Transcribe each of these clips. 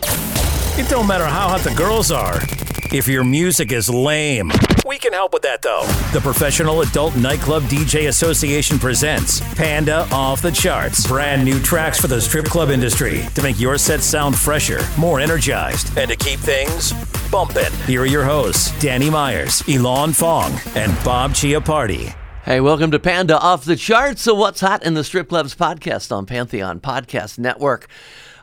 It don't matter how hot the girls are. If your music is lame, we can help with that though. The Professional Adult Nightclub DJ Association presents Panda Off the Charts. Brand new tracks for the strip club industry to make your set sound fresher, more energized, and to keep things bumping. Here are your hosts, Danny Myers, Ilan Fong, and Bob Chiappardi. Hey, welcome to Panda Off the Charts. So, what's hot in the strip clubs podcast on Pantheon Podcast Network?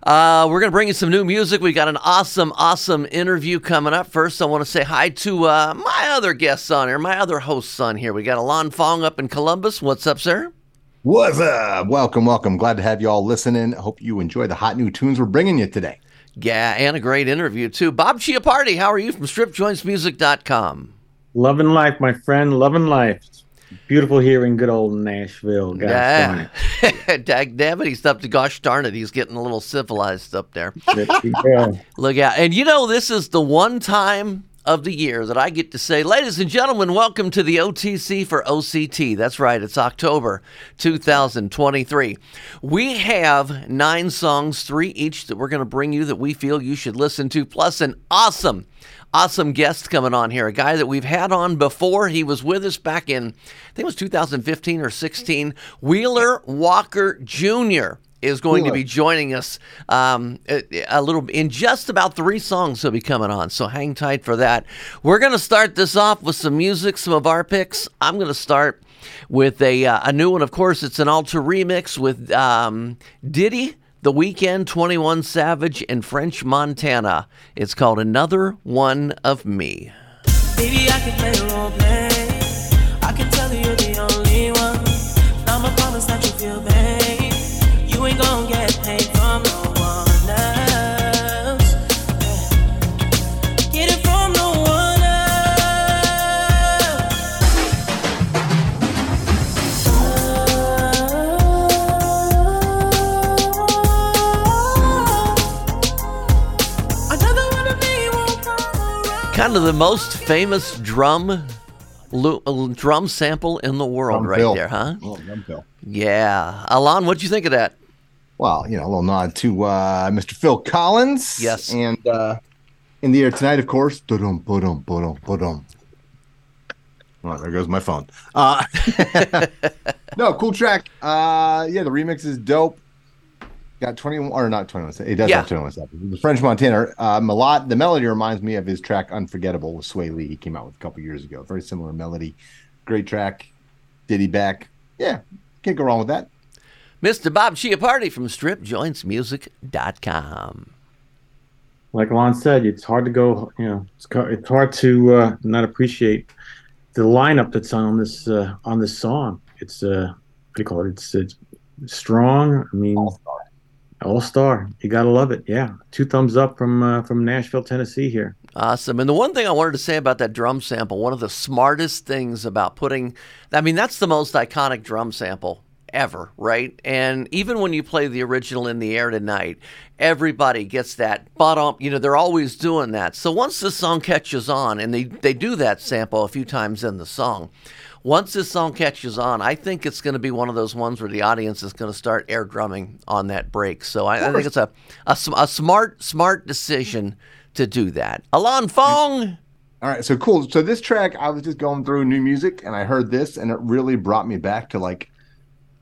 Uh, we're going to bring you some new music. We got an awesome, awesome interview coming up. First, I want to say hi to uh, my other guests on here, my other hosts on here. We got Ilan Fong up in Columbus. What's up, sir? What's up? Welcome, welcome. Glad to have you all listening. Hope you enjoy the hot new tunes we're bringing you today. Yeah, and a great interview, too. Bob Chiappardi, how are you from stripjointsmusic.com? Loving life, my friend. Loving life. Beautiful here in good old Nashville. Gosh yeah. Dag damn it, he's up to gosh darn it, he's getting a little civilized up there. Look out. And you know, this is the one time of the year that I get to say, ladies and gentlemen, welcome to the OTC for OCT. That's right, it's October 2023. We have nine songs, three each, that we're going to bring you that we feel you should listen to, plus an awesome awesome guest coming on here. A guy that we've had on before. He was with us back in, I think it was 2015 or 16. Wheeler Walker Jr. is going Wheeler. to be joining us um, a, a, little in just about three songs. He'll be coming on, so hang tight for that. We're going to start this off with some music, some of our picks. I'm going to start with a uh, a new one. Of course, it's an Alter remix with um, Diddy the Weeknd, 21 Savage, and French Montana. It's called Another One of Me. Kind of the most famous drum drum sample in the world, drum right fill. there, huh? Oh. Yeah, Ilan, what'd you think of that? Well, you know, a little nod to uh, Mr. Phil Collins. Yes, and uh, in the air tonight, of course. Ba-dum, ba-dum, ba-dum. Oh, there goes my phone. Uh, no, cool track. Uh, yeah, the remix is dope got 21 or not 21 it does yeah. have 21 seconds the french montana uh melod the melody reminds me of his track unforgettable with Swae Lee. He came out with a couple years ago. Very similar melody. Great track. Diddy back. Yeah can't go wrong with that. Mr bob chiappardi from stripjointsmusic.com like Ilan said it's hard to go you know it's, it's hard to uh, not appreciate the lineup that's on this uh, on this song. It's uh what do you call it? It's it's strong. I mean all star. You gotta love it. Yeah, two thumbs up from uh, from Nashville, Tennessee. Here. Awesome. And the one thing I wanted to say about that drum sample, one of the smartest things about putting, I mean, that's the most iconic drum sample ever, right? And even when you play the original in the air tonight, everybody gets that bottom, you know, they're always doing that. So once the song catches on, and they, they do that sample a few times in the song, once this song catches on, I think it's going to be one of those ones where the audience is going to start air drumming on that break. So I, I think it's a, a, a, smart, smart decision to do that. Alan Fong. All right, so cool. So this track, I was just going through new music and I heard this, and it really brought me back to like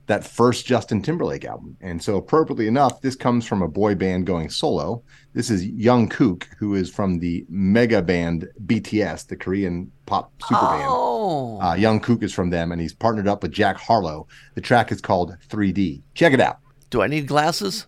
that first Justin Timberlake album. And so, appropriately enough, this comes from a boy band going solo. This is Young Jungkook, who is from the mega band BTS, the Korean pop super oh. band. Uh, Jungkook is from them, and he's partnered up with Jack Harlow. The track is called 3D. Check it out. Do I need glasses?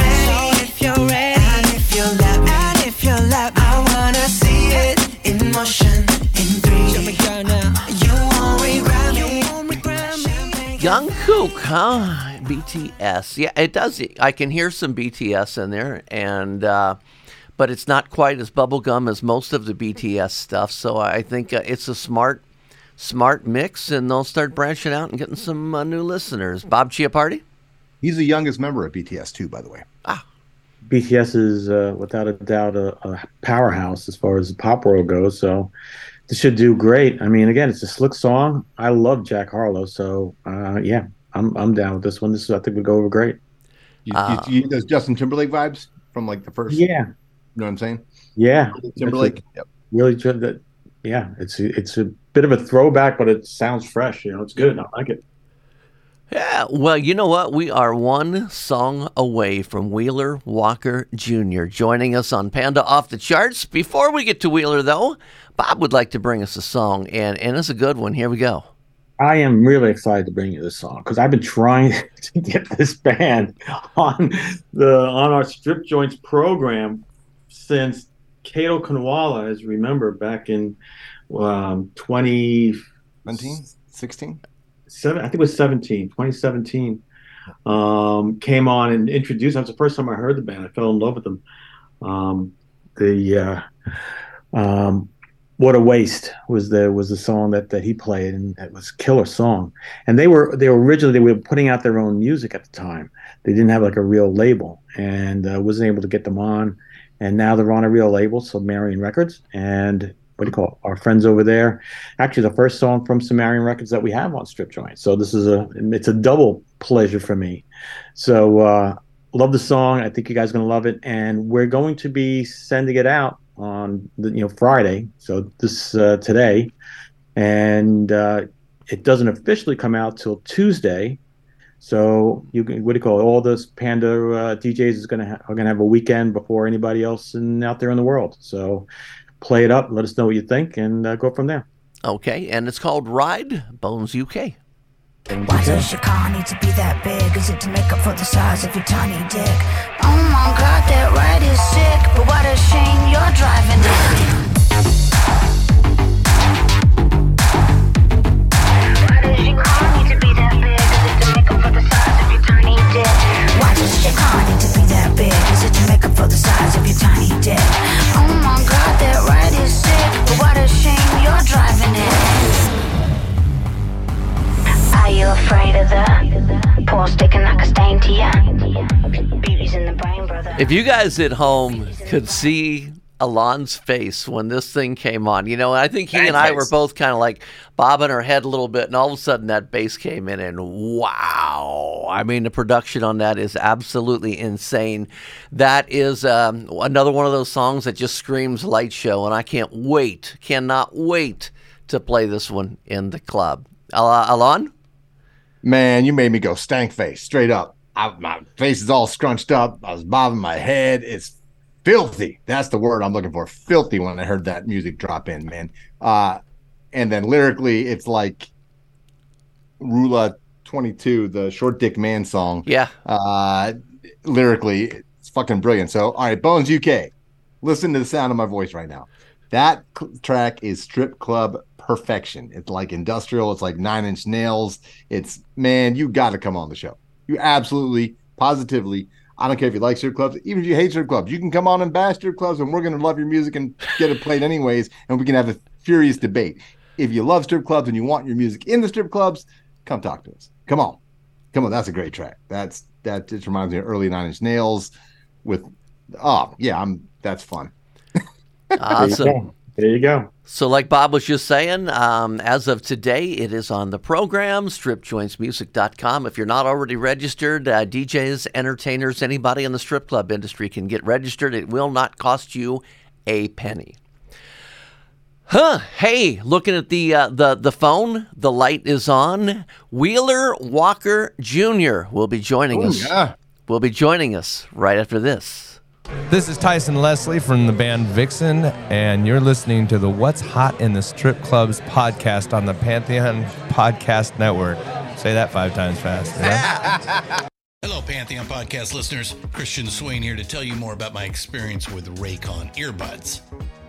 Young Kook, huh? BTS. Yeah, it does. I can hear some BTS in there, and uh, but it's not quite as bubblegum as most of the BTS stuff. So I think uh, it's a smart, smart mix, and they'll start branching out and getting some uh, new listeners. Bob Chiappardi. He's the youngest member of BTS too, by the way. Ah, BTS is uh, without a doubt a, a powerhouse as far as the pop world goes. So this should do great. I mean, again, it's a slick song. I love Jack Harlow, so uh, yeah, I'm I'm down with this one. This is, I think would go over great. You, Ah. you, you, those Justin Timberlake vibes from like the first. Yeah, You know what I'm saying? yeah. Timberlake. Yep. really ju- that. Yeah, it's a, it's a bit of a throwback, but it sounds fresh. You know, it's good. I like it. Yeah, well, you know what? We are one song away from Wheeler Walker Jr. joining us on Panda Off the Charts. Before we get to Wheeler, though, Bob would like to bring us a song, and, and it's a good one. Here we go. I am really excited to bring you this song because I've been trying to get this band on the on our strip joints program since Kato Khandwala, as you remember, back in um, 20, 16. seven, I think it was 17, 2017, um, came on and introduced. That was the first time I heard the band. I fell in love with them. Um, the uh, um, "What a Waste" was the was the song that, that he played, and it was a killer song. And they were they were originally they were putting out their own music at the time. They didn't have like a real label, and uh, wasn't able to get them on. And now they're on a real label, Sumerian Records, and what do you call it? Our friends over there actually the first song from Sumerian Records that we have on Strip Joint. So this is a it's a double pleasure for me. So uh, love the song. I think you guys are gonna love it, and we're going to be sending it out on the, you know Friday. So this uh, today, and uh, it doesn't officially come out till Tuesday. So you can what do you call it? All those Panda uh, DJs is gonna ha- are gonna have a weekend before anybody else in, out there in the world. So play it up, let us know what you think, and uh, go from there. Okay, and it's called Ride Bones UK. Why does your car need to be that big? Is it to make up for the size of your tiny dick? Oh my god, that ride is sick, but what a shame you're driving it. Why does your car need to be that big? Is it to make up for the size of your tiny dick? Why does your car need to be that big? Is it to make up for the size of your tiny dick? Oh my god, that ride is sick, but what a shame you're driving it. Are you afraid of the poor sticking like a stain to ya? Beauty's in the brain, brother. If you guys at home could see Ilan's face when this thing came on, you know, I think he and I were both kind of like bobbing our head a little bit, and all of a sudden that bass came in, and wow! I mean, the production on that is absolutely insane. That is um, another one of those songs that just screams light show, and I can't wait, cannot wait to play this one in the club. Al- Ilan? Man, you made me go stank face straight up. I, my face is all scrunched up. I was bobbing my head. It's filthy. That's the word I'm looking for. Filthy when I heard that music drop in, man. Uh, and then lyrically, it's like Rula 22, the Short Dick Man song. Yeah. Uh, lyrically, it's fucking brilliant. So, all right, Bones UK, listen to the sound of my voice right now. That cl- track is strip club perfection. It's like industrial. It's like Nine Inch Nails. It's man, you got to come on the show. You absolutely, positively. I don't care if you like strip clubs, even if you hate strip clubs, you can come on and bash strip clubs, and we're gonna love your music and get it played anyways, and we can have a furious debate. If you love strip clubs and you want your music in the strip clubs, come talk to us. Come on, come on. That's a great track. That's that just reminds me of early Nine Inch Nails. With oh yeah, I'm that's fun. Awesome. There you go. So, like Bob was just saying, um, as of today, it is on the program, stripjointsmusic.com. If you're not already registered, uh, DJs, entertainers, anybody in the strip club industry can get registered. It will not cost you a penny. Huh? Hey, looking at the uh, the the phone, the light is on. Wheeler Walker Jr. will be joining us. yeah. Will be joining us right after this. This is Tyson Leslie from the band Vixen, and you're listening to the What's Hot in the Strip Clubs podcast on the Pantheon Podcast Network. Say that five times fast. Hello, Pantheon podcast listeners. Christian Swain here to tell you more about my experience with Raycon earbuds.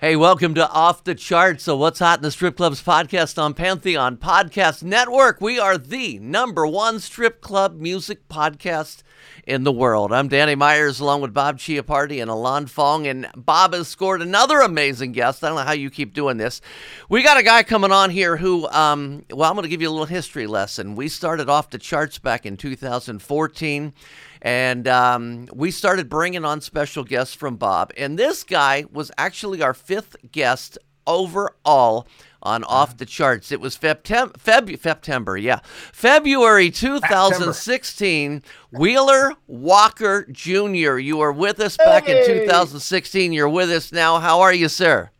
Hey, welcome to Off the Charts, so What's Hot in the Strip Clubs podcast on Pantheon Podcast Network. We are the number one strip club music podcast in the world. I'm Danny Myers along with Bob Chiappardi and Ilan Fong, and Bob has scored another amazing guest. I don't know how you keep doing this. We got a guy coming on here who, um, well, I'm going to give you a little history lesson. We started off the charts back in 2014. And um, we started bringing on special guests from Bob. And this guy was actually our fifth guest overall on Off the Charts. It was Feb- Feb- September, yeah. February 2016, Wheeler Walker Jr. You were with us back in 2016. You're with us now. How are you, sir?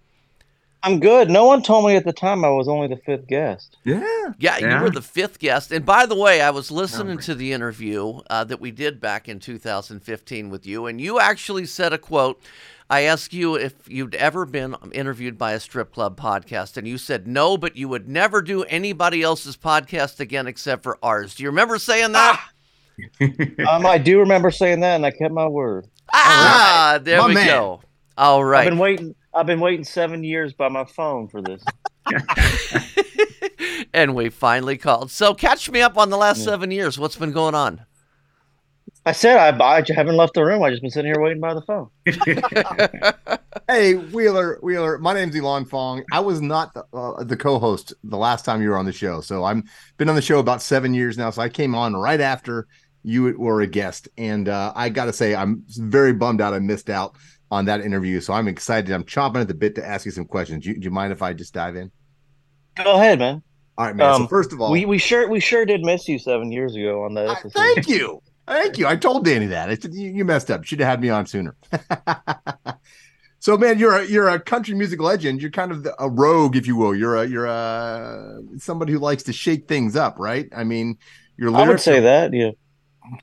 I'm good. No one told me at the time I was only the fifth guest. Yeah. Yeah, you were the fifth guest. And by the way, I was listening to the interview uh, that we did back in 2015 with you, and you actually said a quote. I asked you if you'd ever been interviewed by a strip club podcast, and you said no, but you would never do anybody else's podcast again except for ours. Do you remember saying that? um, I do remember saying that, and I kept my word. Ah, there My we man. go. All right. I've been waiting. I've been waiting seven years by my phone for this. and we finally called. So catch me up on the last seven years. What's been going on? I said I, I haven't left the room. I just been sitting here waiting by the phone. Hey, Wheeler, Wheeler. My name's Ilan Fong. I was not the, uh, the co-host the last time you were on the show, so I'm been on the show about seven years now. So I came on right after you were a guest, and uh, I got to say I'm very bummed out. I missed out on that interview, so I'm excited. I'm chomping at the bit to ask you some questions. Do you, do you mind if I just dive in? Go ahead, man. All right, man. so Um, first of all, we we sure we sure did miss you seven years ago on that. episode. Thank you. Thank you. I told Danny that. I said you, you messed up. Should have had me on sooner. so, man, you're a you're a country music legend. You're kind of the, a rogue, if you will. You're a you're a somebody who likes to shake things up, right? I mean, your I would say that. Yeah.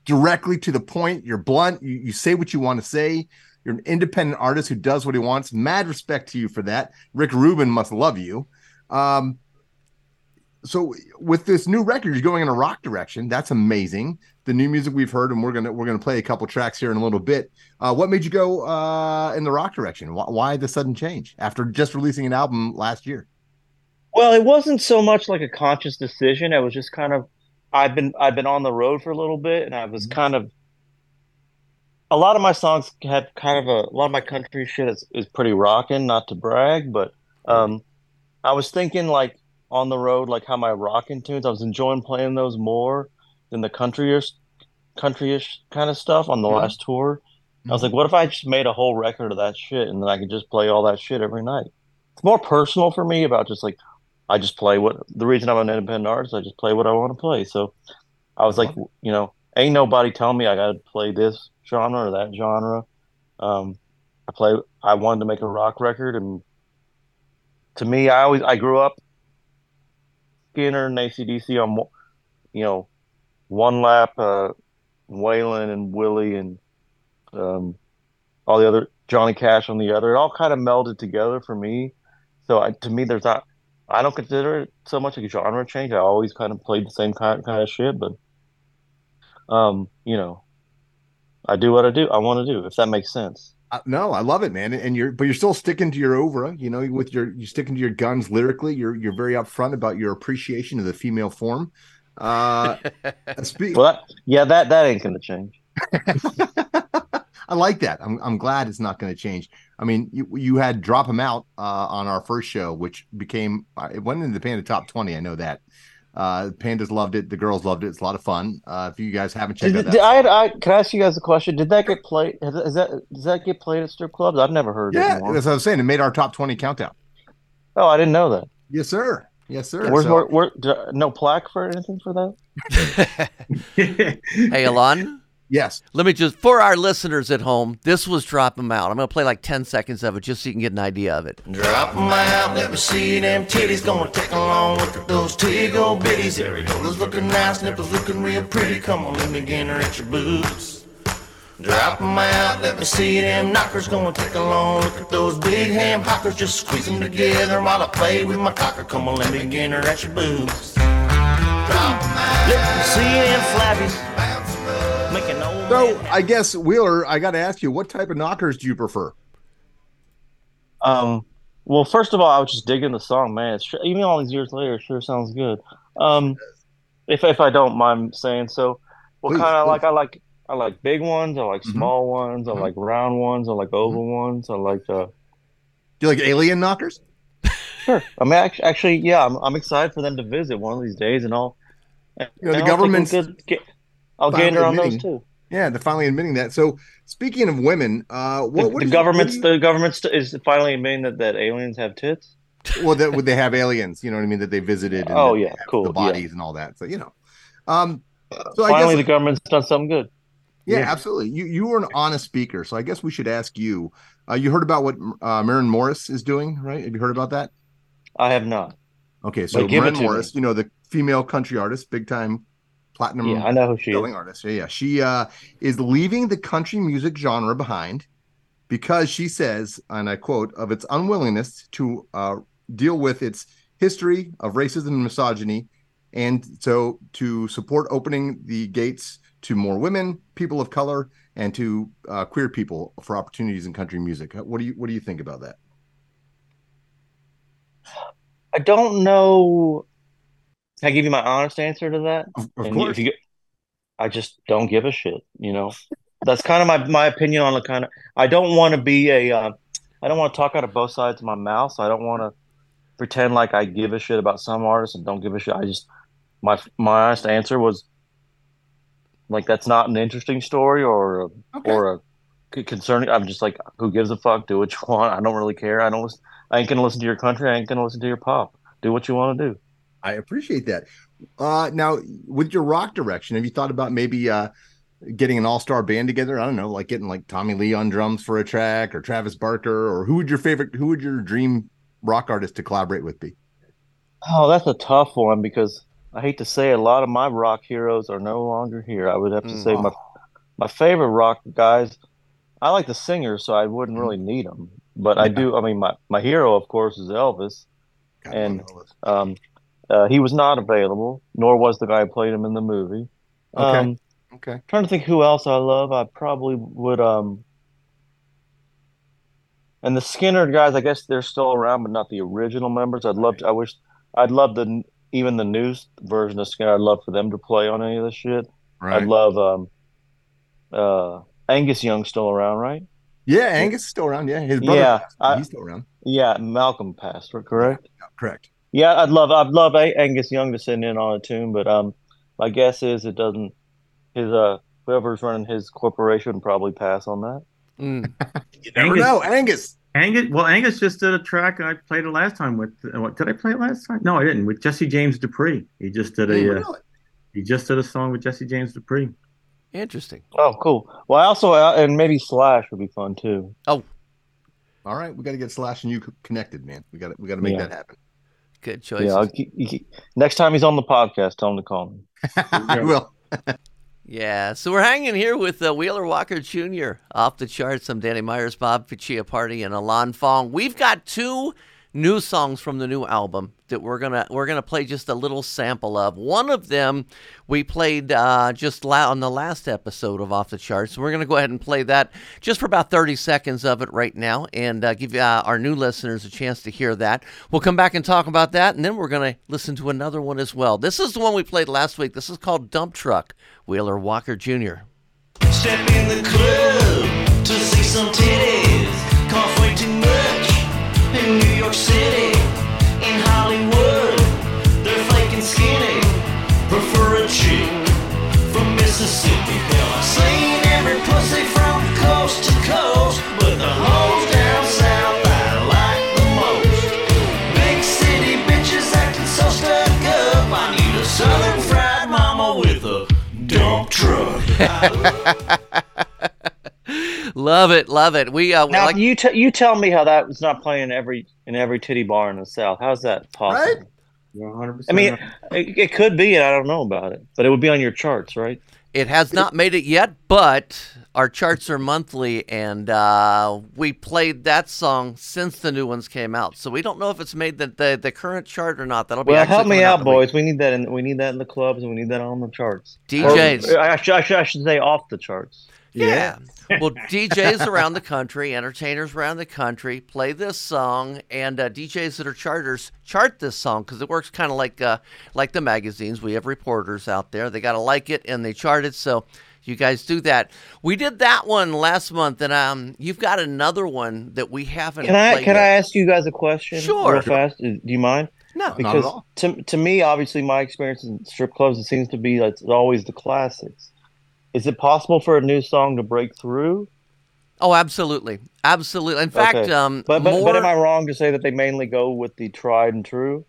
directly to the point. You're blunt. You, you say what you want to say. You're an independent artist who does what he wants. Mad respect to you for that. Rick Rubin must love you. Um, so with this new record, you're going in a rock direction. That's amazing. The new music we've heard, and we're gonna we're gonna play a couple tracks here in a little bit. Uh, what made you go uh, in the rock direction? Why, why the sudden change after just releasing an album last year? Well, it wasn't so much like a conscious decision. It was just kind of I've been I've been on the road for a little bit, and I was kind of a lot of my songs have kind of a, a lot of my country shit is, is pretty rocking. Not to brag, but um, I was thinking like on the road, like how my rocking tunes. I was enjoying playing those more than the countryish countryish kind of stuff on the Yeah. last tour. I was like, what if I just made a whole record of that shit and then I could just play all that shit every night? It's more personal for me about just like I just play what the reason I'm an independent artist, I just play what I want to play. So I was like, you know, ain't nobody telling me I gotta play this genre or that genre. Um I play I wanted to make a rock record and to me I always I grew up Skynyrd and ACDC on you know, one lap, uh Waylon and Willie and um all the other Johnny Cash on the other. It all kind of melded together for me. So I, to me, there's not. I don't consider it so much a genre change. I always kind of played the same kind kind of shit, but um, you know, I do what I do. I want to do. If that makes sense. Uh, no, I love it, man. And you're, but you're still sticking to your over. You know, with your, you're sticking to your guns lyrically. You're, you're very upfront about your appreciation of the female form. Uh, spe- Well, yeah, that that ain't gonna change. I like that. I'm, I'm glad it's not going to change. I mean, you, you had drop 'em out uh, on our first show, which became uh, it went into the Panda top 20. I know that. Uh, pandas loved it. The girls loved it. It's a lot of fun. Uh, if you guys haven't checked Did, out did, that, I, I can I ask you guys a question? Did that get played? Is is that does that get played at strip clubs? I've never heard yeah, it. that's what I was saying. It made our top 20 countdown. Oh, I didn't know that. Yes, sir. Yes, sir. Where's So- more? Where, do- no plaque for anything for that? Hey, Ilan. Yes. Let me just, for our listeners at home, this was Drop 'em Out. I'm going to play like 10 seconds of it just so you can get an idea of it. Drop 'em out, let me see them titties. Gonna take along look at those tiggle bitties. Areolas looking nice, nipples looking real pretty. Come on, let me get her at your boobs. Drop 'em out, let me see them knockers. Gonna take along look at those big ham hockers. Just squeeze them together while I play with my cocker. Come on, let me get her at your boobs. Drop 'em out, let me see them flabbies. So I guess Wheeler, I got to ask you, what type of knockers do you prefer? Um, well, first of all, I was just digging the song, man. It's, even all these years later, it sure sounds good. Um, if if I don't mind saying so, what kind of like? I like I like big ones. I like Mhm. small ones. I Mhm. like round ones. I like oval ones. I like uh. Do you like alien knockers? Sure. I'm actually, actually yeah, I'm I'm excited for them to visit one of these days, and I'll. You know, the government's I'll gander on those too. Yeah, they're finally admitting that. So speaking of women, uh, what, The, what the is- government's you- the government's is finally admitting that, that aliens have tits. well, that would they have aliens? You know what I mean? That they visited. And Oh yeah, cool. The yeah. bodies and all that. So you know, um, so I Finally, guess the government's done something good. yeah, yeah. absolutely. You you were an honest speaker, so I guess we should ask you. Uh, you heard about what uh, Maren Morris is doing, right? Have you heard about that? I have not. Okay, so give it Maren to me. Morris, you know the female country artist, big time platinum. Yeah, I know who she is. artist. Yeah, yeah. She uh, is leaving the country music genre behind because she says, and I quote, of its unwillingness to uh, deal with its history of racism and misogyny, and so to support opening the gates to more women, people of color, and to uh, queer people for opportunities in country music. What do you What do you think about that? I don't know. Can I give you my honest answer to that? Of, of course. I just don't give a shit. You know, that's kind of my my opinion on the kind of. I don't want to be a. Uh, I don't want to talk out of both sides of my mouth. So I don't want to pretend like I give a shit about some artists and don't give a shit. I just my my honest answer was like that's not an interesting story or a, Okay. or a concerning. I'm just like, who gives a fuck? Do what you want. I don't really care. I don't. Listen, I ain't gonna listen to your country. I ain't gonna listen to your pop. Do what you want to do. I appreciate that. Uh, now, with your rock direction, have you thought about maybe uh, getting an all-star band together? I don't know, like getting like Tommy Lee on drums for a track, or Travis Barker, or who would your favorite, who would your dream rock artist to collaborate with be? Oh, that's a tough one because I hate to say a lot of my rock heroes are no longer here. I would have to Mm. say my my favorite rock guys. I like the singers, so I wouldn't really need them. But I do. I mean, my my hero, of course, is Elvis, God, And- Elvis. um, Uh, he was not available, nor was the guy who played him in the movie. Okay. Um, Okay. trying to think who else I love. I probably would. Um, and the Skynyrd guys, I guess they're still around, but not the original members. I'd love. To, I wish. I'd love the even the new version of Skynyrd. I'd love for them to play on any of this shit. Right. I'd love. Um, uh, Angus Young still around, right? Yeah, Angus is still around. Yeah, his brother. Yeah, passed, I- he's still around. Yeah, Malcolm passed, correct? Correct. Yeah, I'd love I'd love A- Angus Young to send in on a tune, but um, my guess is it doesn't. His uh, whoever's running his corporation probably pass on that. Mm. You never know, Angus. Angus. Well, Angus just did a track. I played it last time with. uh, What did I play it last time? No, I didn't. With Jesse James Dupree. He just did a. Mm, uh, he just did a song with Jesse James Dupree. Interesting. Oh, cool. Well, I also uh, and maybe Slash would be fun too. Oh, All right, we got to get Slash and you connected, man. We got to we got to make Yeah. that happen. Good choice. Yeah, keep, keep- next time he's on the podcast, tell him to call me. I will. Yeah, so we're hanging here with uh, Wheeler Walker Jr. off the charts. I'm Danny Myers, Bob Chiappardi, and Ilan Fong. We've got two new songs from the new album that we're gonna we're gonna play just a little sample of. One of them we played uh, just la- on the last episode of Off the Charts. So We're gonna go ahead and play that just for about 30 seconds of it right now, and uh, give uh, our new listeners a chance to hear that. We'll come back and talk about that, and then we're gonna listen to another one as well. This is the one we played last week. This is called Dump Truck. Wheeler Walker Jr. Step in the club to see some titties. Too much in New York City. In Hollywood, they're and skinny. Prefer a chick from Mississippi. Hell, I've seen every pussy from coast to coast. But the hoes down south I like the most. Big city bitches acting so stuck up. I need a southern fried mama with a dump truck. Love it, love it. We uh, Now like you t- you tell me how that was not playing every in every titty bar in the South. How's that possible? You're 100. I mean, it, it could be, and I don't know about it, but it would be on your charts, right? It has not made it yet, but our charts are monthly, and uh, we played that song since the new ones came out. So we don't know if it's made the the, the current chart or not. That'll be Well, help me coming out, the week- boys. We need that, in, we need that in the clubs, and we need that on the charts. DJs. Or, I, should, I, should, I should say off the charts. Yeah. Well, DJs around the country, entertainers around the country play this song, and uh, DJs that are charters chart this song because it works kind of like uh, like the magazines. We have reporters out there; they got to like it and they chart it. So you guys do that. We did that one last month, and um, you've got another one that we haven't. Can I can yet. I ask you guys a question? Sure. Real fast. Do you mind? No, not at because all. to to me, obviously, my experience in strip clubs, it seems to be like it's always the classics. Is it possible for a new song to break through? Oh, absolutely, absolutely. In fact, Okay. um, but but, more, but am I wrong to say that they mainly go with the tried and true?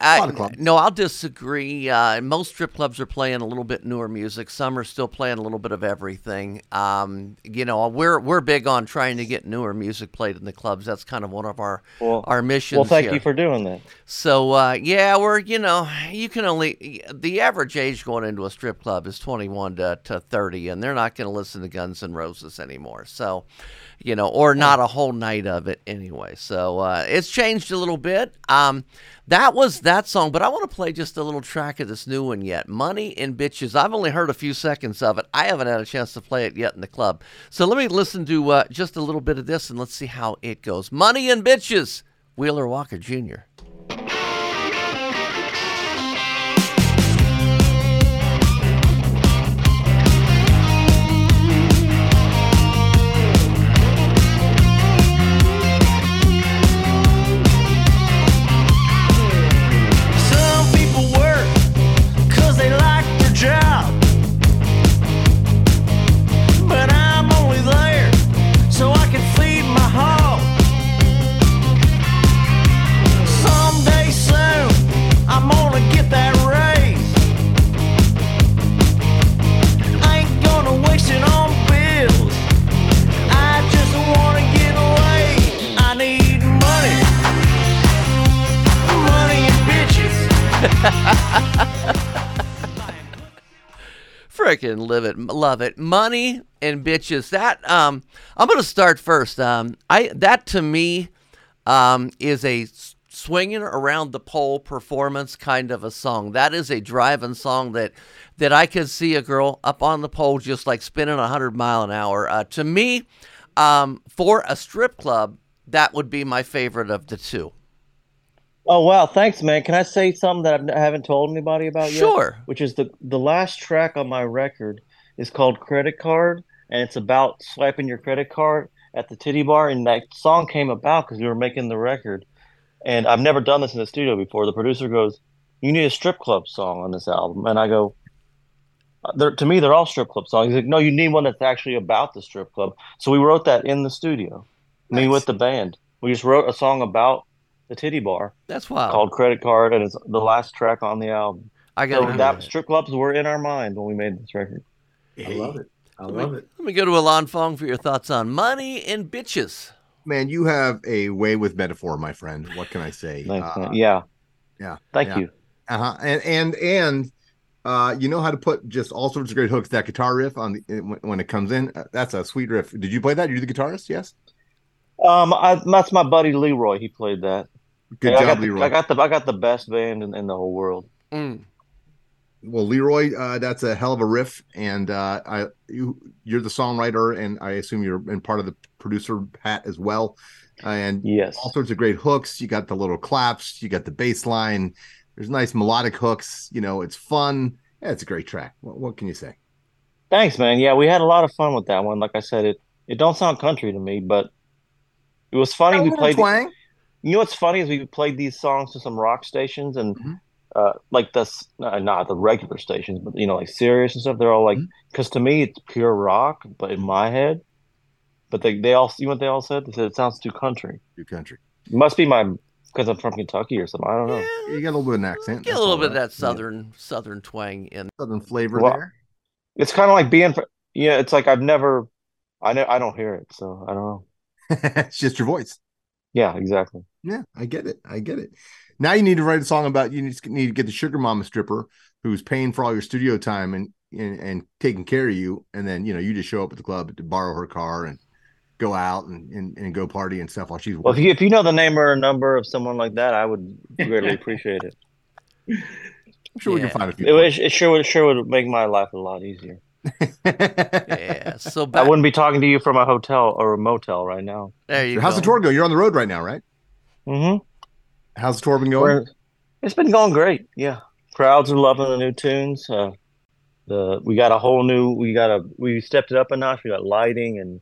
I, no, I'll disagree. Uh, most strip clubs are playing a little bit newer music. Some are still playing a little bit of everything. Um, you know, we're we're big on trying to get newer music played in the clubs. That's kind of one of our Well, our missions. Well, thank here. you for doing that. So uh, yeah, we're you know you can only the average age going into a strip club is 21 to, to 30, and they're not going to listen to Guns N' Roses anymore. So you know, or not a whole night of it anyway. So uh, it's changed a little bit. Um, that was that song, but I want to play just a little track of this new one yet. Money and Bitches. I've only heard a few seconds of it. I haven't had a chance to play it yet in the club. So let me listen to uh, just a little bit of this and let's see how it goes. Money and Bitches. Wheeler Walker Jr. Frickin' live it, love it. Money and bitches. That um, I'm gonna start first. Um, I that to me, um, is a swinging around the pole performance kind of a song. That is a driving song that that I could see a girl up on the pole just like spinning 100 mile an hour. Uh, to me, um, for a strip club, that would be my favorite of the two. Oh wow, thanks, man. Can I say something that I haven't told anybody about yet? Sure. Which is the the last track on my record is called Credit Card, and it's about swiping your credit card at the titty bar. And that song came about because we were making the record, and I've never done this in the studio before. The producer goes, "You need a strip club song on this album," and I go. "Uh, They're, to me, they're all strip club songs. He's like, no, you need one that's actually about the strip club. So we wrote that in the studio, me with the band. We just wrote a song about the titty bar. That's wild. Called Credit Card, and it's the last track on the album. I gotta so that that. strip clubs were in our mind when we made this record. I love it. I Let love me, it. let me go to Ilan Fong for your thoughts on money and bitches. Man, you have a way with metaphor, my friend. What can I say? Thanks, Uh, yeah. Yeah. Thank yeah. you. Uh-huh. And and and uh, you know how to put just all sorts of great hooks. That guitar riff on the when, when it comes in, uh, that's a sweet riff. Did you play that? You're the guitarist, yes. Um, I, that's my buddy Leroy. He played that. Good Yeah, I job, got the- Leroy. I got the I got the best band in, in the whole world. Well, Leroy, uh, that's a hell of a riff, and uh, I you you're the songwriter, and I assume you're in part of the producer hat as well. And yes, all sorts of great hooks. You got the little claps, you got the bass line. There's nice melodic hooks. You know, it's fun. Yeah, it's a great track. What, what can you say? Thanks, man. Yeah, we had a lot of fun with that one. Like I said, it it don't sound country to me, but it was funny. We played. twang. You know what's funny is we played these songs to some rock stations and Mm-hmm. uh, like the uh, not the regular stations, but you know, like Sirius and stuff. They're all like, Mm-hmm. because to me it's pure rock, but in my head, but they they all you know what they all said? They said it sounds too country. Too country. It must be my because I'm from Kentucky or something. I don't know. You got a little bit of an accent. Get a little all bit of that southern southern twang in. Southern flavor Well, there. It's kind of like being, fr- yeah. It's like I've never, I know I don't hear it, so I don't know. it's just your voice. Yeah, exactly. Yeah, I get it. I get it. Now you need to write a song about you need to, need to get the sugar mama stripper who's paying for all your studio time and, and and taking care of you, and then you know you just show up at the club to borrow her car and go out and, and, and go party and stuff while she's Well, if you if you know the name or number of someone like that, I would greatly appreciate it. I'm sure we can find a few. It, it sure would sure would make my life a lot easier. yeah. So I wouldn't be talking to you from a hotel or a motel right now. there you How's go. the tour go? You're on the road right now, right? Mm-hmm. How's the tour been going? It's been going great. Yeah, crowds are loving the new tunes. Uh, the we got a whole new. We got a we stepped it up a notch. We got lighting and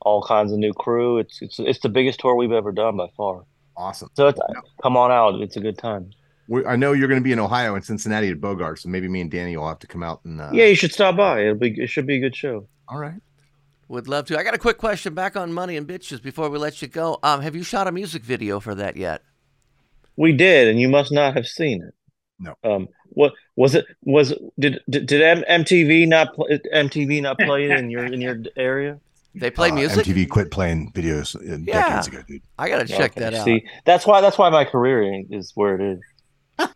all kinds of new crew. It's it's it's the biggest tour we've ever done by far. Awesome. So it's, come on out. It's a good time. We, I know you're going to be in Ohio and Cincinnati at Bogart, so maybe me and Danny will have to come out and. Uh, yeah, you should stop by. It'll be it should be a good show. All right. Would love to. I got a quick question back on money and bitches before we let you go. Um, have you shot a music video for that yet? We did, and you must not have seen it. No. Um. What was it? Was did did, did M- MTV not pl- MTV not play it in your in your area? They play Uh, music. MTV quit playing videos uh, Yeah. decades ago, dude. I gotta check Okay, that out. See, that's why that's why my career is where it is.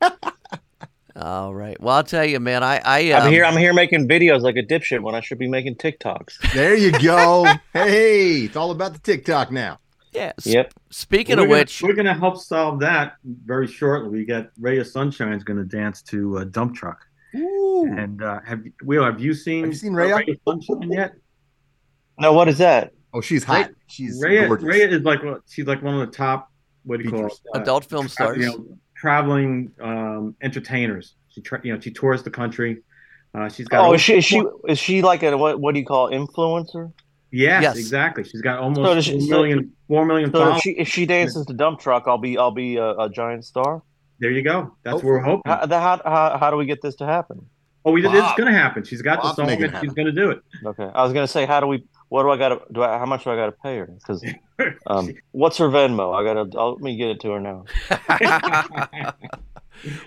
All right. Well, I'll tell you, man. I I um, I'm here. I'm here making videos like a dipshit when I should be making TikToks. There you go. hey, it's all about the TikTok now. Yeah. s- Yep. Speaking we're of gonna, which, we're gonna help solve that very shortly. We got Ray of Sunshine's gonna dance to uh, Dump Truck. Ooh. And uh, have Will, have you seen Have you seen Rhea? Ray of Sunshine yet? No, what is that? Oh, she's hot. She's Rhea, gorgeous. Rhea is like one- she's like one of the top what do you call it? Uh, adult film stars. you know, traveling um, entertainers. She tra- you know she tours the country. Uh, she's got Oh, over- is she is she is she like a what what do you call influencer? Yes, Yes. exactly. She's got almost does she- four so- million, four million So if followers. she if she dances to dump truck, I'll be I'll be a, a giant star. there you go. That's what we're hoping. How, the- how how how do we get this to happen? oh, we, it's Bob. going to happen. She's got Bob's the song and she's going to do it. Okay, I was gonna say how do we what do I got to do? I, how much do I got to pay her? Because um, what's her Venmo? I gotta I'll, let me get it to her now.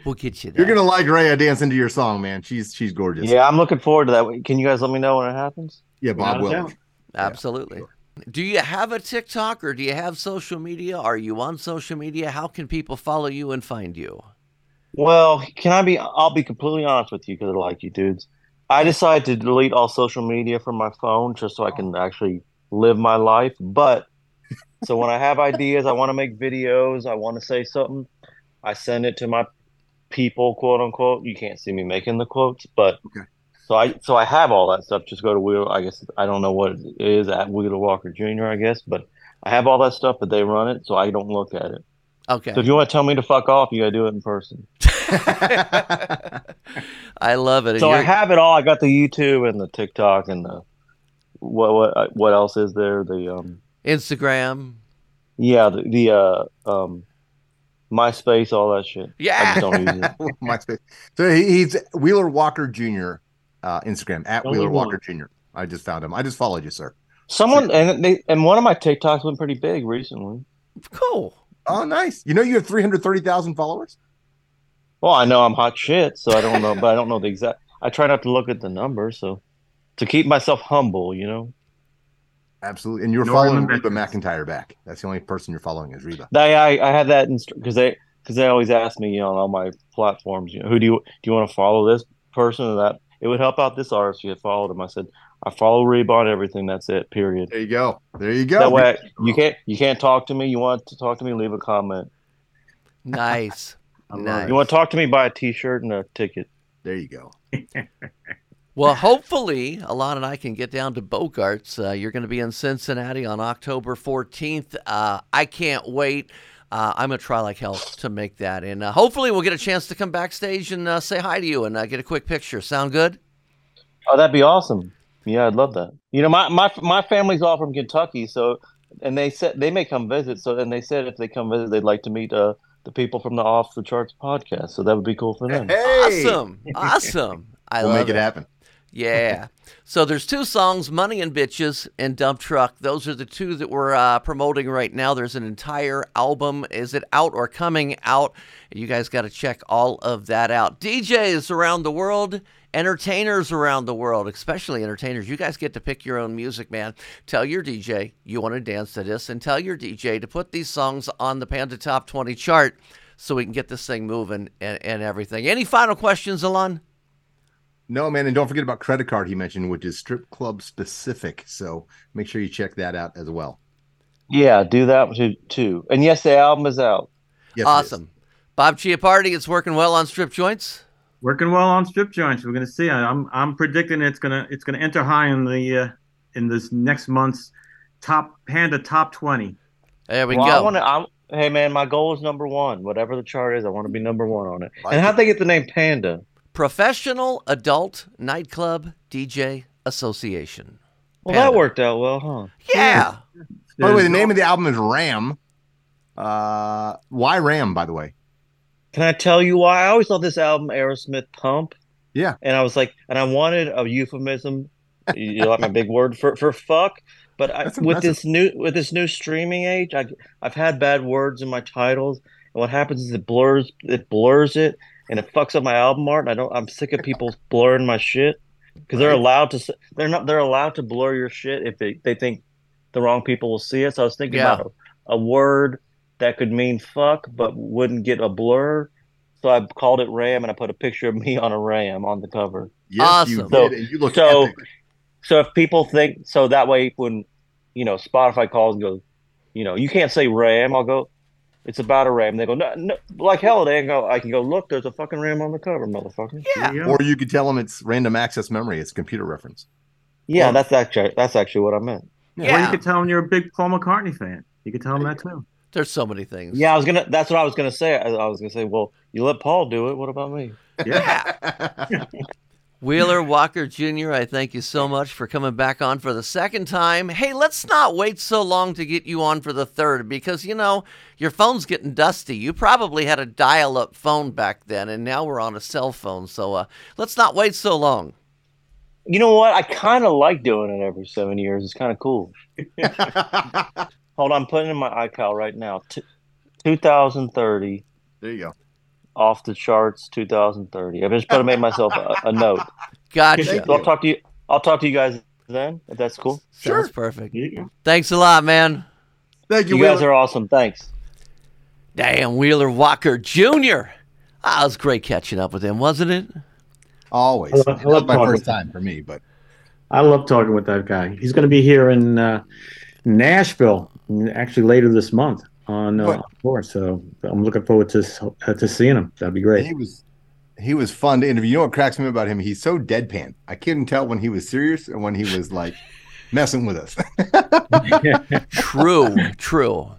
we'll get you there. You're gonna like Raya dance into your song, man. She's she's gorgeous. Yeah, I'm looking forward to that. Can you guys let me know when it happens? yeah. Bob Without a will. doubt. Absolutely. Do you have a TikTok or do you have social media? Are you on social media? How can people follow you and find you? Well, can I be? I'll be completely honest with you because I like you dudes. I decided to delete all social media from my phone just so I can actually live my life. But So when I have ideas, I want to make videos, I want to say something, I send it to my people, quote unquote. You can't see me making the quotes, but Okay. so I so I have all that stuff. Just go to Wheel. I guess I don't know what it is at Wheeler Walker Jr. I guess, but I have all that stuff, but they run it, so I don't look at it. Okay. So if you want to tell me to fuck off, you gotta do it in person. I love it. So I you're- have it all. I got the YouTube and the TikTok and the what what uh, what else is there? The um Instagram. yeah the, the uh um MySpace, all that shit. I Yeah. just don't use it. MySpace. So he, he's Wheeler Walker Jr. Uh, Instagram at Only Wheeler. Walker Jr. I just found him. I just followed you, sir. Someone and they and one of my TikToks went pretty big recently. Cool. Oh, nice. You know you have three hundred thirty thousand followers. Well, I know I'm hot shit, so I don't know, but I don't know the exact. I try not to look at the numbers, so to keep myself humble, you know. Absolutely, and you're No following limits. Reba McEntire back. That's the only person you're following is Reba. I I, I had that because they because they always ask me, you know, on all my platforms, you know, who do you do you want to follow this person or that? It would help out this artist if you had followed him. I said I follow Reba on everything. That's it. Period. There you go. There you go. That way you can't you can't talk to me. You want to talk to me? Leave a comment. Nice. Nice. You want to talk to me? Buy a T-shirt and a ticket. There you go. Well, hopefully, Ilan and I can get down to Bogarts. Uh, you're going to be in Cincinnati on October 14th. Uh, I can't wait. Uh, I'm going to try like hell to make that. And uh, hopefully, we'll get a chance to come backstage and uh, say hi to you and uh, get a quick picture. Sound good? Oh, that'd be awesome. Yeah, I'd love that. You know, my my my family's all from Kentucky, so and they said they may come visit. So and they said if they come visit, they'd like to meet uh, the people from the Off the Charts podcast. So that would be cool for them. Awesome. Awesome. I We'll love make it happen. Yeah. So there's two songs, Money and Bitches and Dump Truck. Those are the two that we're uh, promoting right now. There's an entire album. Is it out or coming out? You guys got to check all of that out. DJs around the world, entertainers around the world, especially entertainers. You guys get to pick your own music, man. Tell your DJ you want to dance to this and tell your DJ to put these songs on the Panda Top 20 chart so we can get this thing moving and, and everything. Any final questions, Ilan? No, man, and don't forget about credit card he mentioned, which is strip club specific. So make sure you check that out as well. Yeah, do that too. too. And yes, the album is out. Yes, awesome. Bob Chiappardi, it's working well on strip joints. Working well on strip joints. We're gonna see. I'm I'm predicting it's gonna it's gonna enter high in the uh, in this next month's top Panda top twenty. There we well, I go. want to. Hey man, my goal is number one. Whatever the chart is, I want to be number one on it. and how'd they get the name Panda? Professional Adult Nightclub DJ Association. Well, Panda. that worked out well, huh? Yeah. By the way, the name of the album is Ram. Uh, why Ram? By the way, Can I tell you why? I always thought this album, Aerosmith Pump. Yeah. And I was like, and I wanted a euphemism. you like my big word for for fuck. But I, with this new with this new streaming age, I I've had bad words in my titles, and what happens is it blurs it blurs it, and it fucks up my album art. And I don't. I'm sick of people blurring my shit because they're allowed to. They're not. They're allowed to blur your shit if they they think the wrong people will see it. So I was thinking Yeah. about a, a word that could mean fuck but wouldn't get a blur. So I called it Ram and I put a picture of me on a Ram on the cover. yes, you Awesome. did, and you look so, epic. so if people think so that way when you know Spotify calls and goes, you know, you can't say Ram, I'll go, it's about a Ram. They go, no, no like hell they can go I can go, look, there's a fucking Ram on the cover, motherfucker. Yeah. Yeah. Or you could tell them it's random access memory. It's computer reference. Yeah, that's actually that's actually what I meant. Or Yeah. you could tell them you're a big Paul McCartney fan. You could tell them that too. There's so many things. Yeah, I was gonna that's what I was gonna say. I, I was gonna say, well, you let Paul do it, what about me? Yeah. Wheeler Walker Jr., I thank you so much for coming back on for the second time. Hey, let's not wait so long to get you on for the third because, you know, your phone's getting dusty. You probably had a dial up phone back then, and now we're on a cell phone. So uh, let's not wait so long. You know what? I kind of like doing it every seven years. It's kind of cool. Hold on, I'm putting in my iCal right now. T- 2030, there you go. off the charts. 2030. I just put made myself a, a note. Gotcha. So I'll talk to you. I'll talk to you guys then, if that's cool. Sounds perfect. Yeah. Thanks a lot, man. Thank you, You guys are awesome. Thanks. Damn, Wheeler Walker Jr. Ah, it was great catching up with him, wasn't it? Always. I love- I That love was my talking first with time for me, but I love talking with that guy. He's going to be here in uh, Nashville actually later this month on uh, tour. So I'm looking forward to uh, to seeing him. That'd be great. He was he was fun to interview. You know what cracks me about him? He's so deadpan. I couldn't tell when he was serious and when he was like messing with us. true, true.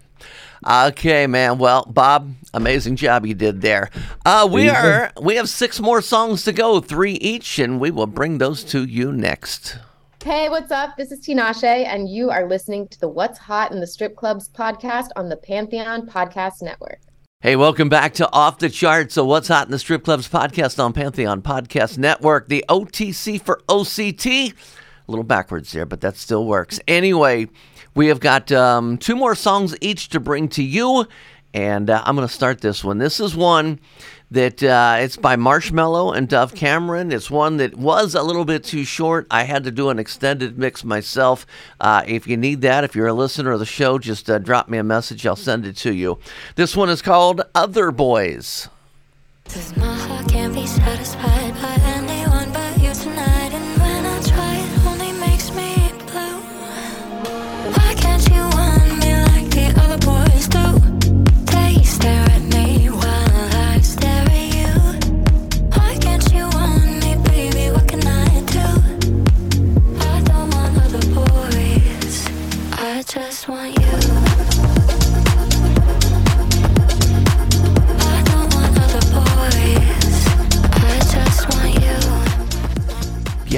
Okay, man. Well, Bob, amazing job you did there. Uh, we are we have six more songs to go, three each, and we will bring those to you next. Hey, what's up? This is Tinashe, and you are listening to the What's Hot in the Strip Clubs podcast on the Pantheon Podcast Network. Hey, welcome back to Off the Charts, so What's Hot in the Strip Clubs podcast on Pantheon Podcast Network, the OTC for OCT. A little backwards there, but that still works. Anyway, we have got um, two more songs each to bring to you, and uh, I'm going to start this one. This is one that uh, it's by Marshmello and Dove Cameron. It's one that was a little bit too short. I had to do an extended mix myself. Uh, if you need that, if you're a listener of the show, just uh, drop me a message. I'll send it to you. This one is called Other Boys.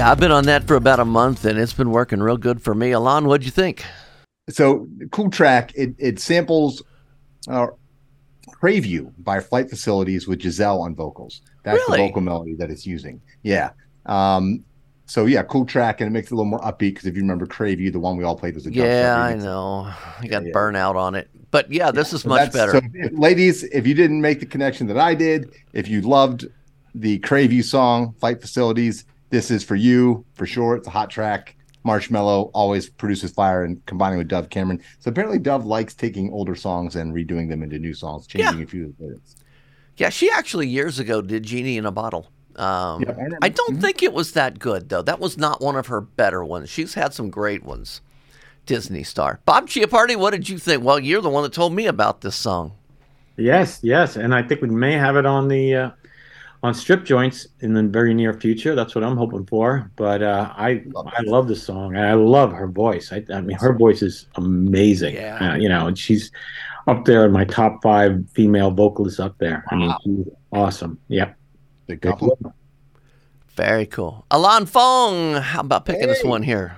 Yeah, I've been on that for about a month, and it's been working real good for me. Ilan, what'd you think? So cool track. It it samples uh, "Crave You" by Flight Facilities with Giselle on vocals. That's Really? the vocal melody that it's using. Yeah. Um, so yeah, cool track, and it makes it a little more upbeat because if you remember "Crave You," the one we all played was a Yeah, I know. I got burnout on it. But yeah, this is So much better. So, if- ladies, if you didn't make the connection that I did, if you loved the Crave You song, Flight Facilities, this is for you for sure. It's a hot track. Marshmello always produces fire and combining with Dove Cameron. So apparently, Dove likes taking older songs and redoing them into new songs, changing a few of the lyrics. Yeah, she actually years ago did Genie in a Bottle. Um, Yep, I. I don't think it was that good though. That was not one of her better ones. She's had some great ones. Disney star Bob Chiappardi, what did you think? Well, you're the one that told me about this song. Yes, yes, and I think we may have it on the uh, on strip joints in the very near future. That's what I'm hoping for. But uh, I I love the song. and I love her voice. I, I mean, her voice is amazing. Yeah. Uh, you know, and she's up there in my top five female vocalists up there. I mean, she's awesome. Yep. Big compliment. Very cool. Ilan Fong, how about picking this one here?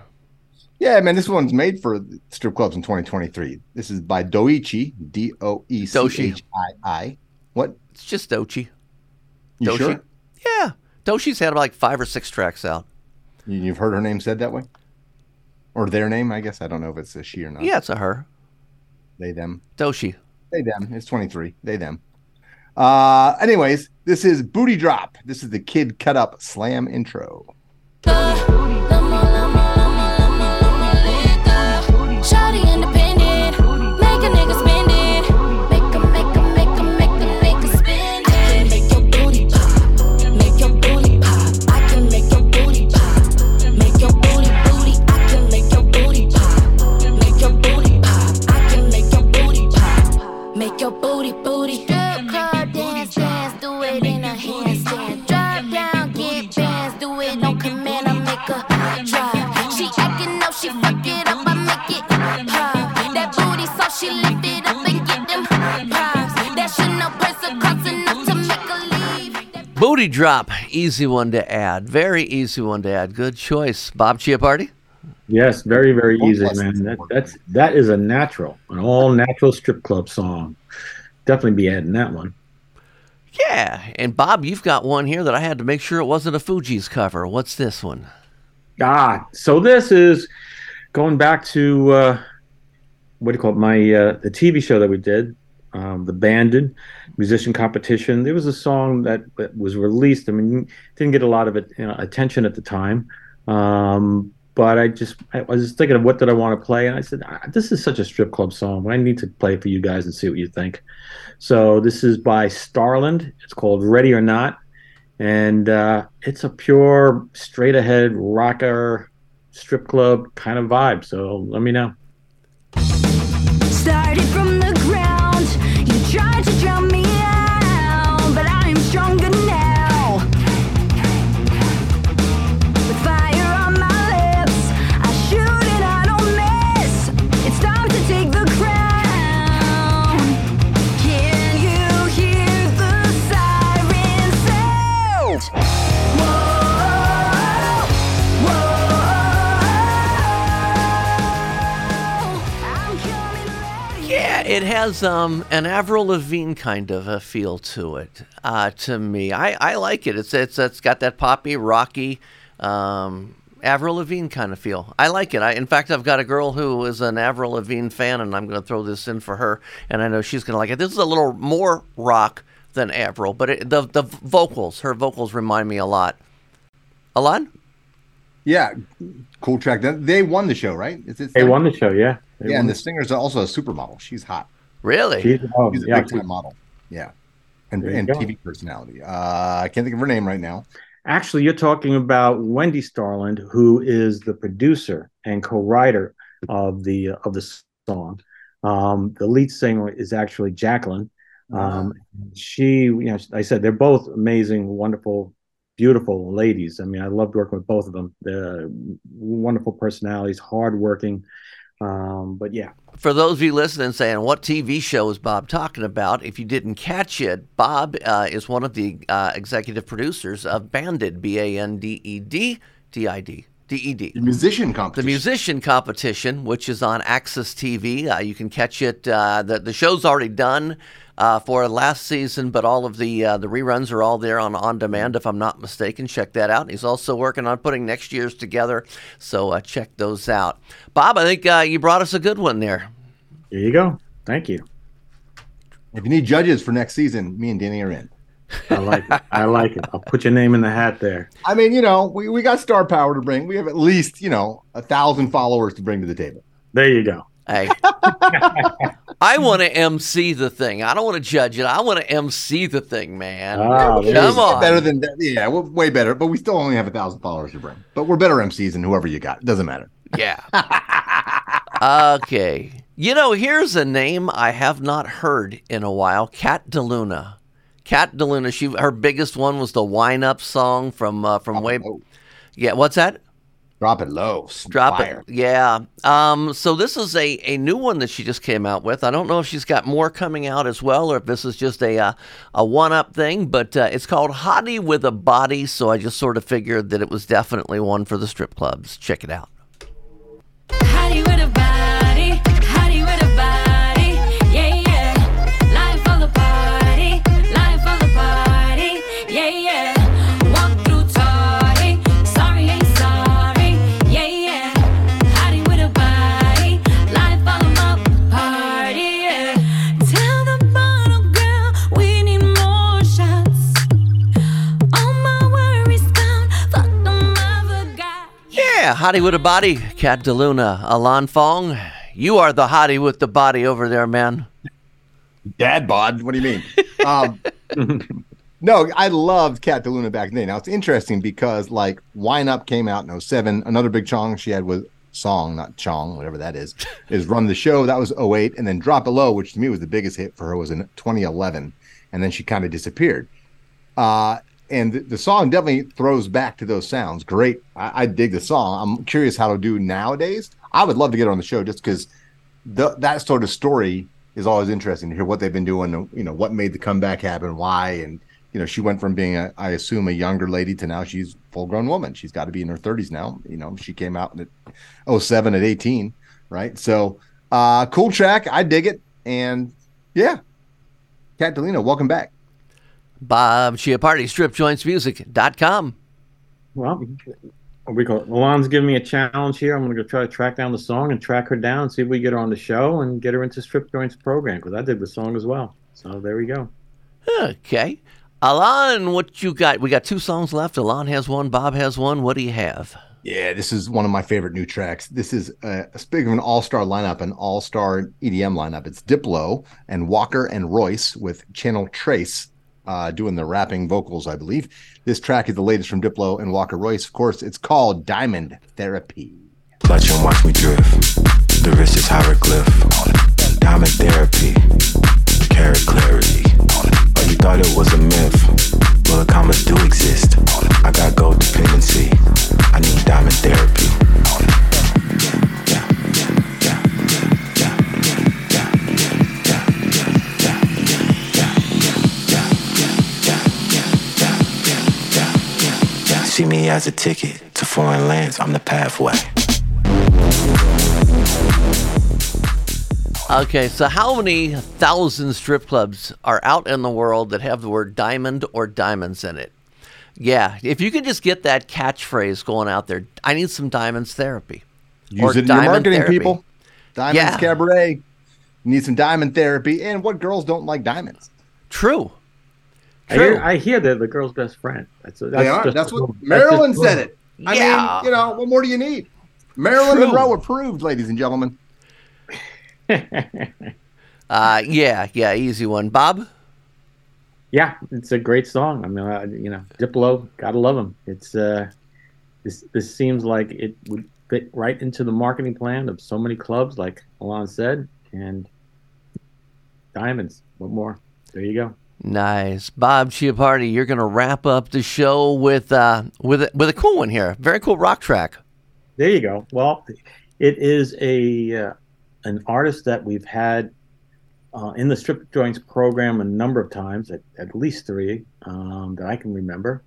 Yeah, man, this one's made for strip clubs in 2023. This is by Doichi, D O E C H I I. What? It's just Doechii. You Doshi? sure? Yeah, Doshi's had like five or six tracks out. You- You've heard her name said that way? Or their name, I guess. I don't know if it's a she or not. Yeah, it's a her. They, them. Doshi. They, them. It's 23. They, them. Uh, anyways, this is Booty Drop. This is the Kid Cut Up Slam intro. Drop, easy one to add. Very easy one to add. Good choice, Bob Chiappardi. Yes, very, very easy, man. That, that's that is a natural, an all natural strip club song. Definitely be adding that one. Yeah, and Bob, you've got one here that I had to make sure it wasn't a Fugees cover. What's this one? Ah, so this is going back to uh, what do you call it? My uh, the TV show that we did, um, the Banded Musician Competition. There was a song that, was released. I mean, didn't get a lot of it, you know, attention at the time, um, but I just I was just thinking of what did I want to play, and I said ah, this is such a strip club song. I need to play it for you guys and see what you think. So this is by Starland. It's called Ready or Not and uh, it's a pure straight ahead rocker strip club kind of vibe so let me know started from the tried to drown me has um, an Avril Lavigne kind of a feel to it. Uh, to me, I, I like it. It's it's it's got that poppy, rocky, um, Avril Lavigne kind of feel. I like it. I, in fact, I've got a girl who is an Avril Lavigne fan, and I'm going to throw this in for her, and I know she's going to like it. This is a little more rock than Avril, but it, the the vocals, her vocals remind me a lot. Ilan? Yeah, cool track. They- They won the show, right? Is it They won the show, yeah. They yeah, and the the- singer's also a supermodel. She's hot. Really? She's- oh, She's a yeah, big time she- model. Yeah, and and. TV personality. Uh, I can't think of her name right now. Actually, you're talking about Wendy Starland, who is the producer and co-writer of the of the song. Um, the lead singer is actually Jacqueline. Um, she, you know, I said they're both amazing, wonderful, beautiful ladies. I mean, I loved working with both of them. They're wonderful personalities, hardworking. Um, but yeah, For those of you listening saying, what TV show is Bob talking about? If you didn't catch it, Bob uh, is one of the uh, executive producers of Banded, B A N D E D D I D. D E D. The musician competition. The musician competition, which is on AXS TV. Uh, you can catch it. Uh, the, the show's already done uh, for last season, but all of the uh, the reruns are all there on on demand, if I'm not mistaken. Check that out. He's also working on putting next year's together, so uh, check those out. Bob, I think uh, you brought us a good one there. there you go. Thank you. If you need judges for next season, me and Danny are in. I like it. I like it. I'll put your name in the hat there. I mean, you know, we, we got star power to bring. We have at least, you know, a thousand followers to bring to the table. There you go. Hey, I want to MC the thing. I don't want to judge it. I want to MC the thing, man. There Come on. Better than that. Yeah, we're way better, but we still only have a thousand followers to bring. But we're better MCs than whoever you got. Doesn't matter. Yeah. okay. You know, here's a name I have not heard in a while. Kat DeLuna. Kat DeLuna. She her biggest one was the Whine Up song from uh, from way. Yeah. What's that? Drop it low. Drop Fire. it. Yeah. Um, so this is a, a new one that she just came out with. I don't know if she's got more coming out as well, or if this is just a uh, a one up thing. But uh, it's called Hottie with a Body. So I just sort of figured that it was definitely one for the strip clubs. Check it out. Yeah, hottie with a body, Kat DeLuna, Ilan Fong. You are the hottie with the body over there, man. Dad bod. What do you mean? um, no, I loved Kat DeLuna back then. Now it's interesting because like Whine Up came out in 07. Another big chong she had was song, not chong, whatever that is, is Run the Show. That was 08. And then Drop It Low, which to me was the biggest hit for her, was in 2011. And then she kind of disappeared. Uh, and the, the song definitely throws back to those sounds. Great. I, I dig the song. I'm curious how to do nowadays. I would love to get on the show just because that sort of story is always interesting to hear what they've been doing. You know, what made the comeback happen, why, and you know, she went from being a, I assume, a younger lady to now she's full grown woman. She's got to be in her 30s now. You know, she came out at 07 at 18, right? So, uh, cool track. I dig it. And yeah, Kat DeLuna, welcome back. Bob Chiappardi, stripjointsmusic.com. Well, we call it. Milan's giving me a challenge here. I'm going to go try to track down the song and track her down, see if we get her on the show and get her into Strip Joints program because I did the song as well. So there we go. Okay. Ilan, what you got? We got two songs left. Ilan has one. Bob has one. What do you have? Yeah, this is one of my favorite new tracks. This is uh, big of an all-star lineup, an all-star EDM lineup. It's Diplo and Walker and Royce with Channel Tres uh, doing the rapping vocals, I believe. This track is the latest from Diplo and Walker Royce. Of course, it's called Diamond Therapy. Clutch and watch me drift. The wrist is hieroglyph. diamond therapy, carat clarity. Oh, you thought it was a myth? Well, the commas do exist. I got gold dependency. I need diamond therapy. See me as a ticket to foreign lands. I'm the pathway. Okay, so how many thousand strip clubs are out in the world that have the word diamond or diamonds in it? Yeah, if you could just get that catchphrase going out there, I need some diamonds therapy. Use Or it in your marketing, therapy. people. Diamonds Yeah. Cabaret. You need some diamond therapy. And what girls don't like diamonds? True. I hear, I hear they're the girl's best friend. That's, that's they are. just- That's what that's Marilyn rumor. said it. I Yeah. mean, you know, what more do you need? Marilyn True. Monroe approved, ladies and gentlemen. Uh, yeah, yeah, easy one. Bob? Yeah, it's a great song. I mean, I, you know, Diplo, gotta love him. It's uh, this this seems like it would fit right into the marketing plan of so many clubs, like Ilan said, and diamonds. What more? There you go. Nice, Bob Chiappardi. You're gonna wrap up the show with uh with a, with a cool one here. Very cool rock track. There you go. Well, it is a uh, an artist that we've had uh, in the strip joints program a number of times, at, at least three um, that I can remember,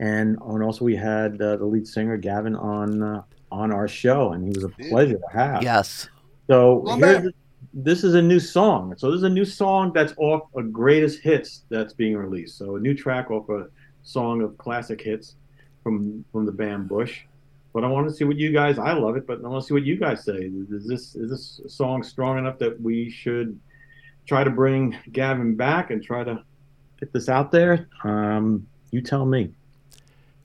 and and also we had uh, the lead singer Gavin on uh, on our show, and he was a pleasure to have. Yes. So Well, here's, man. This is a new song. So this is a new song that's off a greatest hits that's being released. So a new track off a song of classic hits from from the band Bush. But I want to see what you guys. I love it, but I want to see what you guys say. Is this is this song strong enough that we should try to bring Gavin back and try to get this out there? Um, you tell me.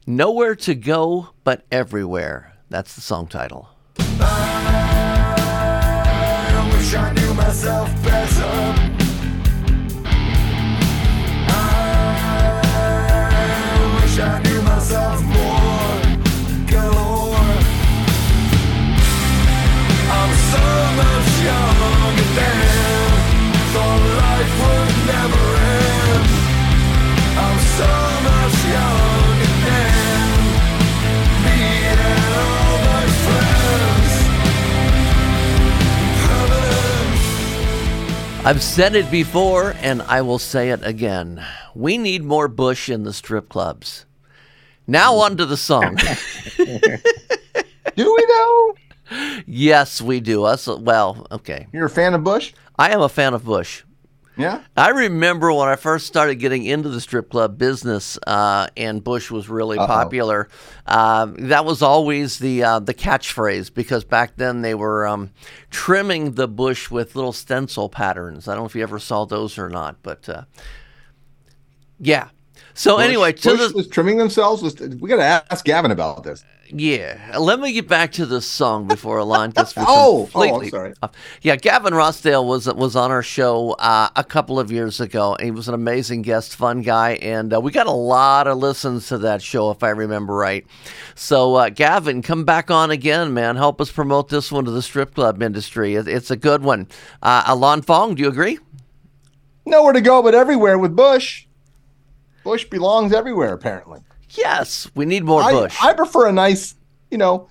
Nowhere to go but everywhere. That's the song title. I wish I knew myself better. I've said it before and I will say it again. We need more Bush in the strip clubs. Now hmm. on to the song. do we know? Yes, we do. Us well, okay. You're a fan of Bush? I am a fan of Bush. Yeah. I remember when I first started getting into the strip club business, uh, and Bush was really Uh-oh. popular. Um, that was always the uh, the catchphrase because back then they were um, trimming the bush with little stencil patterns. I don't know if you ever saw those or not, but uh, yeah. So Bush- anyway, to Bush the was trimming themselves. Was, we got to ask Gavin about this. Yeah, let me get back to this song before Ilan gets me Oh, oh, sorry. off. Yeah, Gavin Rossdale was was on our show uh, a couple of years ago. He was an amazing guest, fun guy, and uh, we got a lot of listens to that show, if I remember right. So, uh, Gavin, come back on again, man. Help us promote this one to the strip club industry. It, it's a good one. Uh, Ilan Fong, do you agree? Nowhere to go but everywhere with Bush. Bush belongs everywhere, apparently. Yes, we need more I, Bush. I prefer a nice, you know,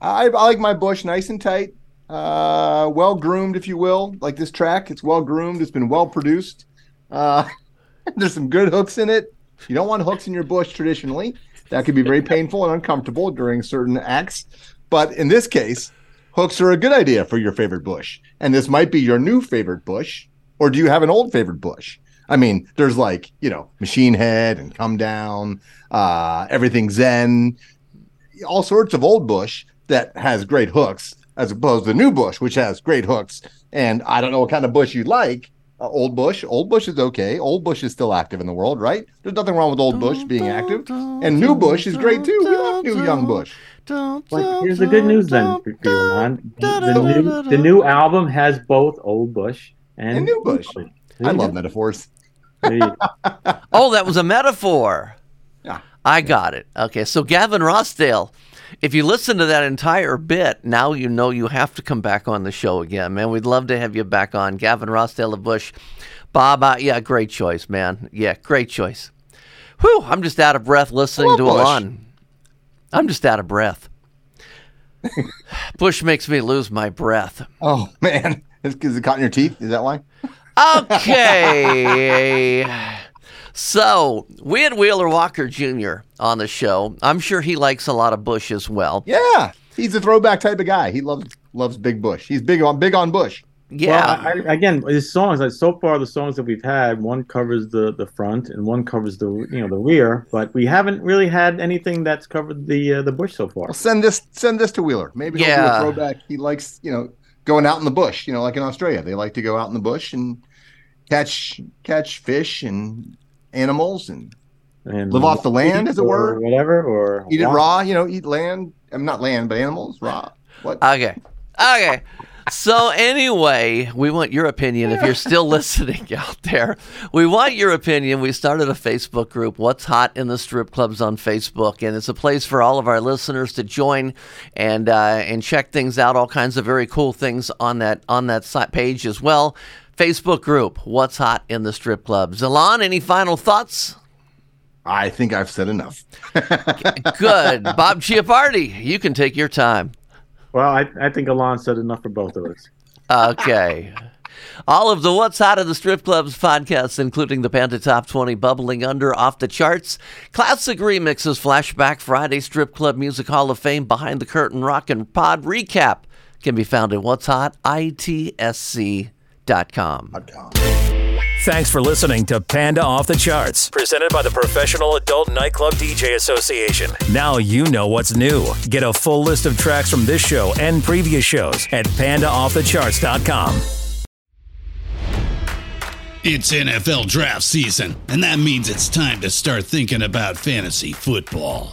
I, I like my Bush nice and tight, uh, well groomed, if you will. Like this track, it's well groomed. It's been well produced. Uh, there's some good hooks in it. You don't want hooks in your Bush traditionally. That could be very painful and uncomfortable during certain acts. But in this case, hooks are a good idea for your favorite Bush. And this might be your new favorite Bush. Or do you have an old favorite Bush? I mean, there's like, you know, Machine Head and Come Down, uh, Everything Zen, all sorts of old Bush that has great hooks, as opposed to new Bush, which has great hooks. And I don't know what kind of Bush you like. Uh, old Bush, old Bush is okay. Old Bush is still active in the world, right? There's nothing wrong with old Bush being active. And new Bush is great too. We love new young Bush. Like, here's the good news then for you, Ilan. The new, the new album has both Old Bush and, And New Bush. I love metaphors. There you go. oh, that was a metaphor. Yeah. I got it. Okay, so Gavin Rossdale, if you listen to that entire bit, now you know you have to come back on the show again, man. We'd love to have you back on. Gavin Rossdale of Bush. Bob, yeah, great choice, man. Yeah, great choice. Whew, I'm just out of breath listening to Bush. Ilan. I'm just out of breath. Bush makes me lose my breath. Oh man, is it caught in your teeth? Is that why? Okay. so we had Wheeler Walker Jr. on the show. I'm sure he likes a lot of Bush as well. Yeah, he's a throwback type of guy. He loves loves Big Bush. He's big on big on Bush. Yeah. Well, I, I- again, his songs like so far the songs that we've had, one covers the the front and one covers the you know the rear, but we haven't really had anything that's covered the uh, the bush so far. Well, send this send this to Wheeler. Maybe he'll do Yeah. a throwback. He likes you know going out in the bush. You know, like in Australia, they like to go out in the bush and catch catch fish and animals and, And live off the land, as it or were. whatever, or Eat it raw. You know, eat land. I'm not land, but animals raw. What? Okay. Okay. So anyway, we want your opinion. If you're still listening out there, we want your opinion. We started a Facebook group, "What's Hot in the Strip Clubs" on Facebook, and it's a place for all of our listeners to join and uh, and check things out. All kinds of very cool things on that on that site page as well. Facebook group, "What's Hot in the Strip Clubs." Ilan, any final thoughts? I think I've said enough. Good, Bob Chiappardi, you can take your time. Well, I, I think Ilan said enough for both of us. Okay. All of the What's Hot of the Strip Clubs podcasts, including the Panda Top 20 Bubbling Under Off the Charts, Classic Remixes, Flashback Friday, Strip Club Music Hall of Fame, Behind the Curtain Rock and Pod Recap, can be found at What's Hot, ITSC.com. Thanks for listening to Panda Off the Charts, presented by the Professional Adult Nightclub DJ Association. Now you know what's new. Get a full list of tracks from this show and previous shows at pandaoffthecharts.com. It's NFL draft season, and that means it's time to start thinking about fantasy football.